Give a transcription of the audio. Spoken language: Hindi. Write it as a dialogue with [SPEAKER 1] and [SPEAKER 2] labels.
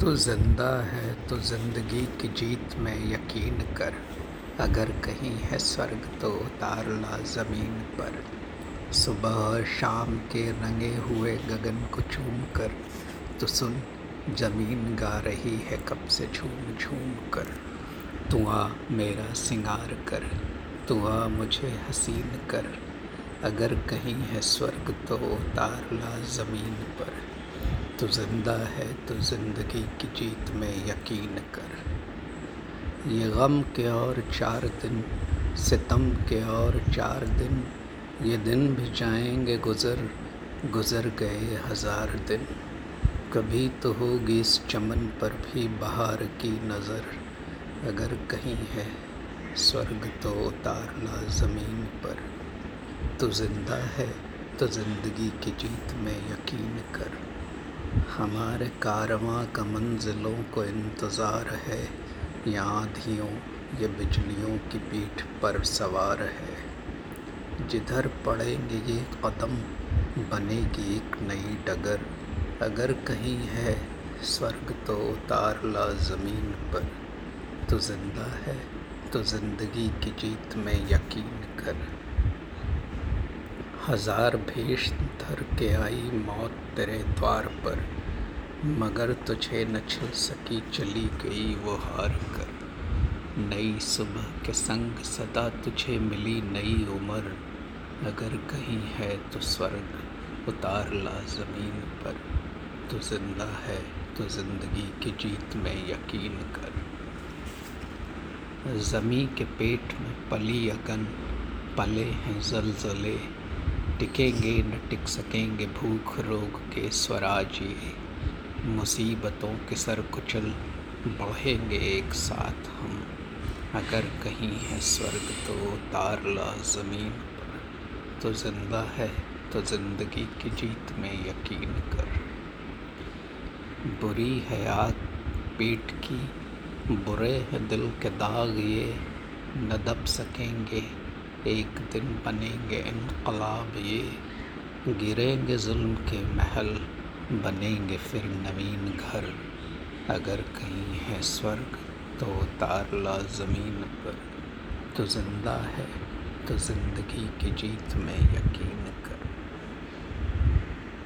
[SPEAKER 1] तू ज़िंदा है तो ज़िंदगी की जीत में यकीन कर। अगर कहीं है स्वर्ग तो उतार ला ज़मीन पर। सुबह शाम के रंगे हुए गगन को चूम कर। तो सुन, ज़मीन गा रही है कब से झूम झूम कर। तू आ मेरा सिंगार कर तू आ मुझे हसीन कर। अगर कहीं है स्वर्ग तो उतार ला ज़मीन पर। तू ज़िंदा है तो ज़िंदगी की जीत में यकीन कर। ये गम के और चार दिन, सितम के और चार दिन, ये दिन भी जाएँगे गुज़र गुज़र गए हज़ार दिन। कभी तो होगी इस चमन पर भी बहार की नज़र, अगर कहीं है स्वर्ग तो उतारना ज़मीन पर। तो ज़िंदा है तो ज़िंदगी की जीत में यकीन कर। हमारे कारवां का मंजिलों को इंतज़ार है। या आधियों ये बिजलियों की पीठ पर सवार है। जिधर पड़ेंगे ये कदम, बनेगी एक नई डगर। अगर कहीं है, स्वर्ग तो उतार ला ज़मीन पर। तो ज़िंदा है तो ज़िंदगी की जीत में यकीन कर। हज़ार भेष धर के आई मौत तेरे द्वार पर। मगर तुझे न छिल सकी, चली गई वो हार कर। नई सुबह के संग सदा तुझे मिली नई उम्र। अगर कहीं है तो स्वर्ग, उतार ला ज़मीन पर। तो ज़िंदा है तो ज़िंदगी की जीत में यकीन कर। ज़मी के पेट में पली अगन, पले हैं जलजले। टिकेंगे न टिक सकेंगे भूख, रोग के स्वराज ये मुसीबतों के सर कुचल बढ़ेंगे एक साथ हम। अगर कहीं है स्वर्ग तो तार ला ज़मीन पर। तो ज़िंदा है तो ज़िंदगी की जीत में यकीन कर। बुरी है आग पीठ की, बुरे हैं दिल के दाग ये। न दब सकेंगे एक दिन बनेंगे इनकलाब, ये गिरेंगे जुल्म के महल, बनेंगे फिर नवीन घर। अगर कहीं है स्वर्ग तो तार ला ज़मीन पर। तो ज़िंदा है तो ज़िंदगी की जीत में यकीन